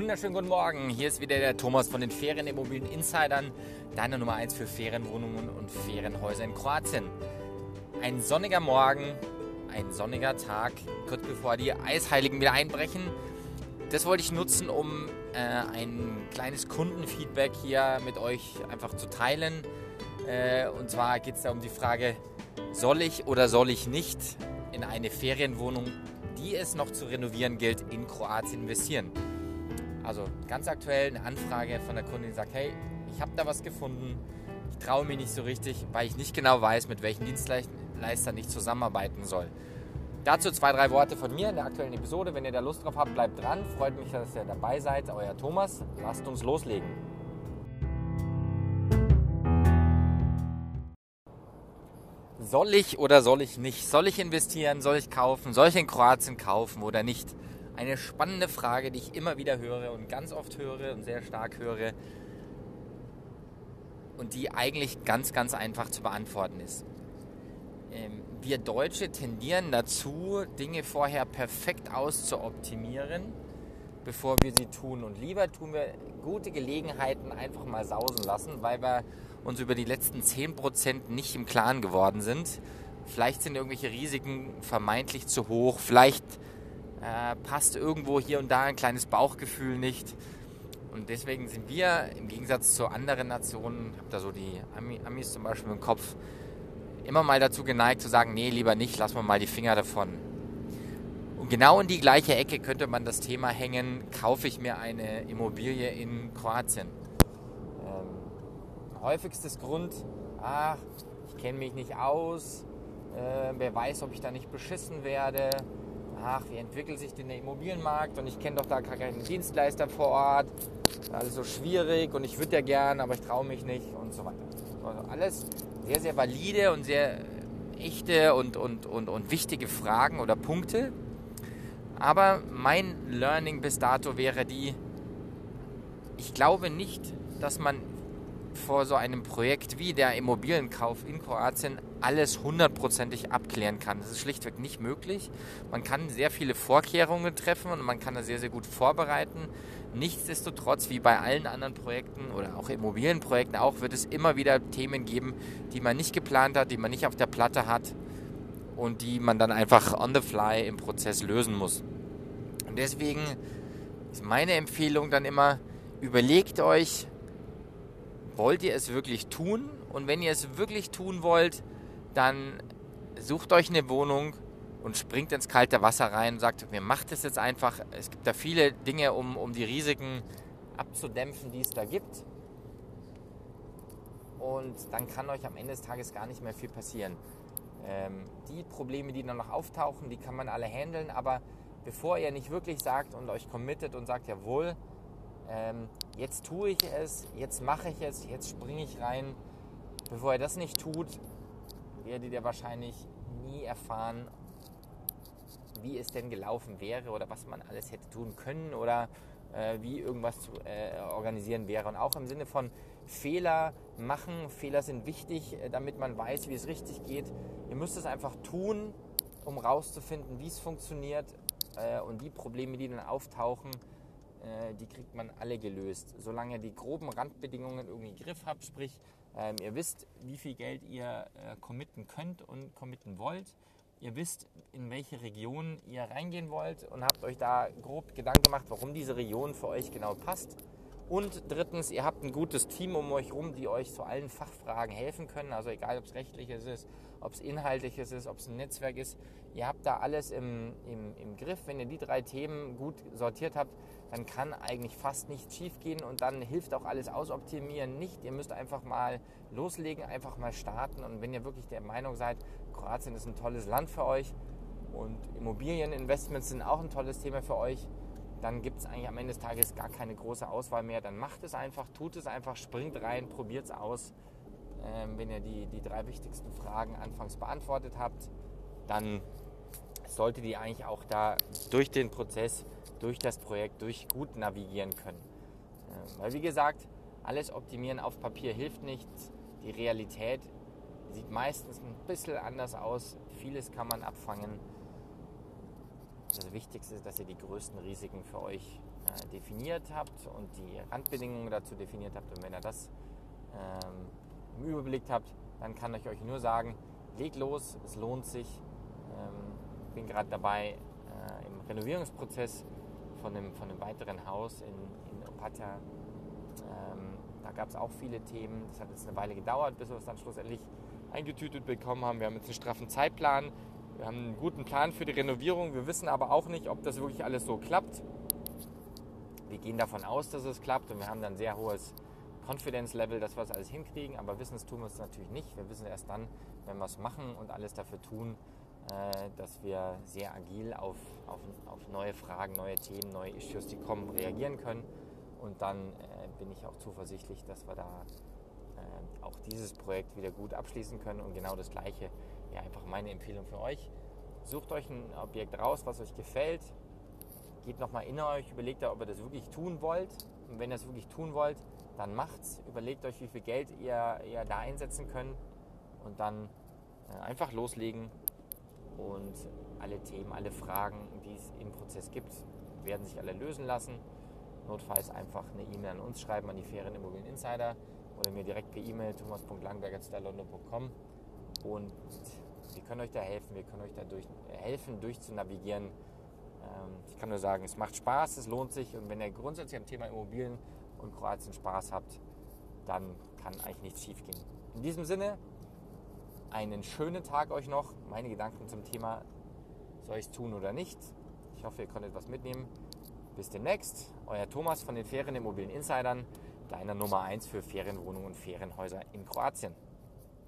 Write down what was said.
wunderschönen guten Morgen. Hier ist wieder der Thomas von den Ferienimmobilien Insidern, deine Nummer 1 für Ferienwohnungen und Ferienhäuser in Kroatien. Ein sonniger Morgen, ein sonniger Tag, kurz bevor die Eisheiligen wieder einbrechen. Das wollte ich nutzen, um äh, ein kleines Kundenfeedback hier mit euch einfach zu teilen. Äh, und zwar geht es da um die Frage, soll ich oder soll ich nicht in eine Ferienwohnung, die es noch zu renovieren gilt, in Kroatien investieren? Also ganz aktuell eine Anfrage von der Kundin, die sagt, hey, ich habe da was gefunden, ich traue mich nicht so richtig, weil ich nicht genau weiß, mit welchen Dienstleistern ich zusammenarbeiten soll. Dazu zwei, drei Worte von mir in der aktuellen Episode. Wenn ihr da Lust drauf habt, bleibt dran. Freut mich, dass ihr dabei seid. Euer Thomas. Lasst uns loslegen. Soll ich oder soll ich nicht? Soll ich investieren? Soll ich kaufen? Soll ich in Kroatien kaufen oder nicht? Eine spannende Frage, die ich immer wieder höre und ganz oft höre und sehr stark höre und die eigentlich ganz, ganz einfach zu beantworten ist. Ähm, wir Deutsche tendieren dazu, Dinge vorher perfekt auszuoptimieren, bevor wir sie tun. Und lieber tun wir gute Gelegenheiten einfach mal sausen lassen, weil wir uns über die letzten 10% nicht im Klaren geworden sind. Vielleicht sind irgendwelche Risiken vermeintlich zu hoch, vielleicht äh, passt irgendwo hier und da ein kleines Bauchgefühl nicht. Und deswegen sind wir im Gegensatz zu anderen Nationen, ich habe da so die Amis zum Beispiel im Kopf, immer mal dazu geneigt zu sagen, nee, lieber nicht, lass mal mal die Finger davon. Und genau in die gleiche Ecke könnte man das Thema hängen, kaufe ich mir eine Immobilie in Kroatien. Ähm, häufigstes Grund, ach, ich kenne mich nicht aus, äh, wer weiß, ob ich da nicht beschissen werde, ach, wie entwickelt sich denn der Immobilienmarkt und ich kenne doch da keinen Dienstleister vor Ort, alles so schwierig und ich würde ja gern, aber ich traue mich nicht und so weiter. Also alles sehr, sehr valide und sehr echte und, und, und, und wichtige Fragen oder Punkte. Aber mein Learning bis dato wäre die, ich glaube nicht, dass man vor so einem Projekt wie der Immobilienkauf in Kroatien alles hundertprozentig abklären kann. Das ist schlichtweg nicht möglich. Man kann sehr viele Vorkehrungen treffen und man kann das sehr, sehr gut vorbereiten. Nichtsdestotrotz, wie bei allen anderen Projekten oder auch Immobilienprojekten auch, wird es immer wieder Themen geben, die man nicht geplant hat, die man nicht auf der Platte hat und die man dann einfach on the fly im Prozess lösen muss. Und deswegen ist meine Empfehlung dann immer, überlegt euch, wollt ihr es wirklich tun? Und wenn ihr es wirklich tun wollt, dann sucht euch eine Wohnung und springt ins kalte Wasser rein und sagt, mir macht es jetzt einfach. Es gibt da viele Dinge, um, um die Risiken abzudämpfen, die es da gibt. Und dann kann euch am Ende des Tages gar nicht mehr viel passieren. Ähm, die Probleme, die dann noch auftauchen, die kann man alle handeln, aber bevor ihr nicht wirklich sagt und euch committet und sagt, jawohl, ähm, jetzt tue ich es, jetzt mache ich es, jetzt springe ich rein, bevor ihr das nicht tut, werdet ihr wahrscheinlich nie erfahren, wie es denn gelaufen wäre oder was man alles hätte tun können oder äh, wie irgendwas zu äh, organisieren wäre. Und auch im Sinne von Fehler machen. Fehler sind wichtig, äh, damit man weiß, wie es richtig geht. Ihr müsst es einfach tun, um rauszufinden, wie es funktioniert. Äh, und die Probleme, die dann auftauchen, äh, die kriegt man alle gelöst. Solange ihr die groben Randbedingungen irgendwie im Griff habt, sprich, ähm, ihr wisst, wie viel Geld ihr äh, committen könnt und committen wollt Ihr wisst, in welche Region ihr reingehen wollt und habt euch da grob Gedanken gemacht, warum diese Region für euch genau passt. Und drittens, ihr habt ein gutes Team um euch herum, die euch zu allen Fachfragen helfen können. Also egal, ob es rechtliches ist, ob es inhaltliches ist, ob es ein Netzwerk ist. Ihr habt da alles im, im, im Griff. Wenn ihr die drei Themen gut sortiert habt, dann kann eigentlich fast nichts schief gehen und dann hilft auch alles ausoptimieren nicht. Ihr müsst einfach mal loslegen, einfach mal starten. Und wenn ihr wirklich der Meinung seid, Kroatien ist ein tolles Land für euch und Immobilieninvestments sind auch ein tolles Thema für euch, dann gibt es eigentlich am Ende des Tages gar keine große Auswahl mehr. Dann macht es einfach, tut es einfach, springt rein, probiert es aus. Ähm, wenn ihr die, die drei wichtigsten Fragen anfangs beantwortet habt, dann solltet ihr eigentlich auch da durch den Prozess, durch das Projekt, durch gut navigieren können. Ähm, weil wie gesagt, alles optimieren auf Papier hilft nichts. Die Realität Sieht meistens ein bisschen anders aus. Vieles kann man abfangen. Das Wichtigste ist, dass ihr die größten Risiken für euch äh, definiert habt und die Randbedingungen dazu definiert habt und wenn ihr das ähm, im Überblick habt, dann kann ich euch nur sagen, legt los, es lohnt sich. Ähm, ich bin gerade dabei äh, im Renovierungsprozess von einem, von einem weiteren Haus in, in Opatja. Ähm, da gab es auch viele Themen. Das hat jetzt eine Weile gedauert, bis wir es dann schlussendlich eingetütet bekommen haben. Wir haben jetzt einen straffen Zeitplan. Wir haben einen guten Plan für die Renovierung. Wir wissen aber auch nicht, ob das wirklich alles so klappt. Wir gehen davon aus, dass es klappt und wir haben dann ein sehr hohes Confidence Level, dass wir es alles hinkriegen, aber wissen es tun wir es natürlich nicht. Wir wissen erst dann, wenn wir es machen und alles dafür tun, dass wir sehr agil auf, auf, auf, neue Fragen, neue Themen, neue Issues, die kommen, reagieren können. Und dann äh, bin ich auch zuversichtlich, dass wir da äh, auch dieses Projekt wieder gut abschließen können. Und genau das Gleiche, ja, einfach meine Empfehlung für euch. Sucht euch ein Objekt raus, was euch gefällt. Geht nochmal in euch, überlegt da, ob ihr das wirklich tun wollt. Und wenn ihr es wirklich tun wollt, dann macht's. Überlegt euch, wie viel Geld ihr, ihr da einsetzen könnt. Und dann äh, einfach loslegen. Und alle Themen, alle Fragen, die es im Prozess gibt, werden sich alle lösen lassen. Notfalls einfach eine E-Mail an uns schreiben, an die fairen Immobilien Insider oder mir direkt per E-Mail thomas.langberger.london.com und wir können euch da helfen, wir können euch da durch, helfen, durchzunavigieren. Ähm, ich kann nur sagen, es macht Spaß, es lohnt sich und wenn ihr grundsätzlich am Thema Immobilien und Kroatien Spaß habt, dann kann eigentlich nichts schief gehen. In diesem Sinne, einen schönen Tag euch noch. Meine Gedanken zum Thema, soll ich es tun oder nicht? Ich hoffe, ihr konntet was mitnehmen. Bis demnächst, euer Thomas von den Ferienimmobilien Insidern, deiner Nummer 1 für Ferienwohnungen und Ferienhäuser in Kroatien.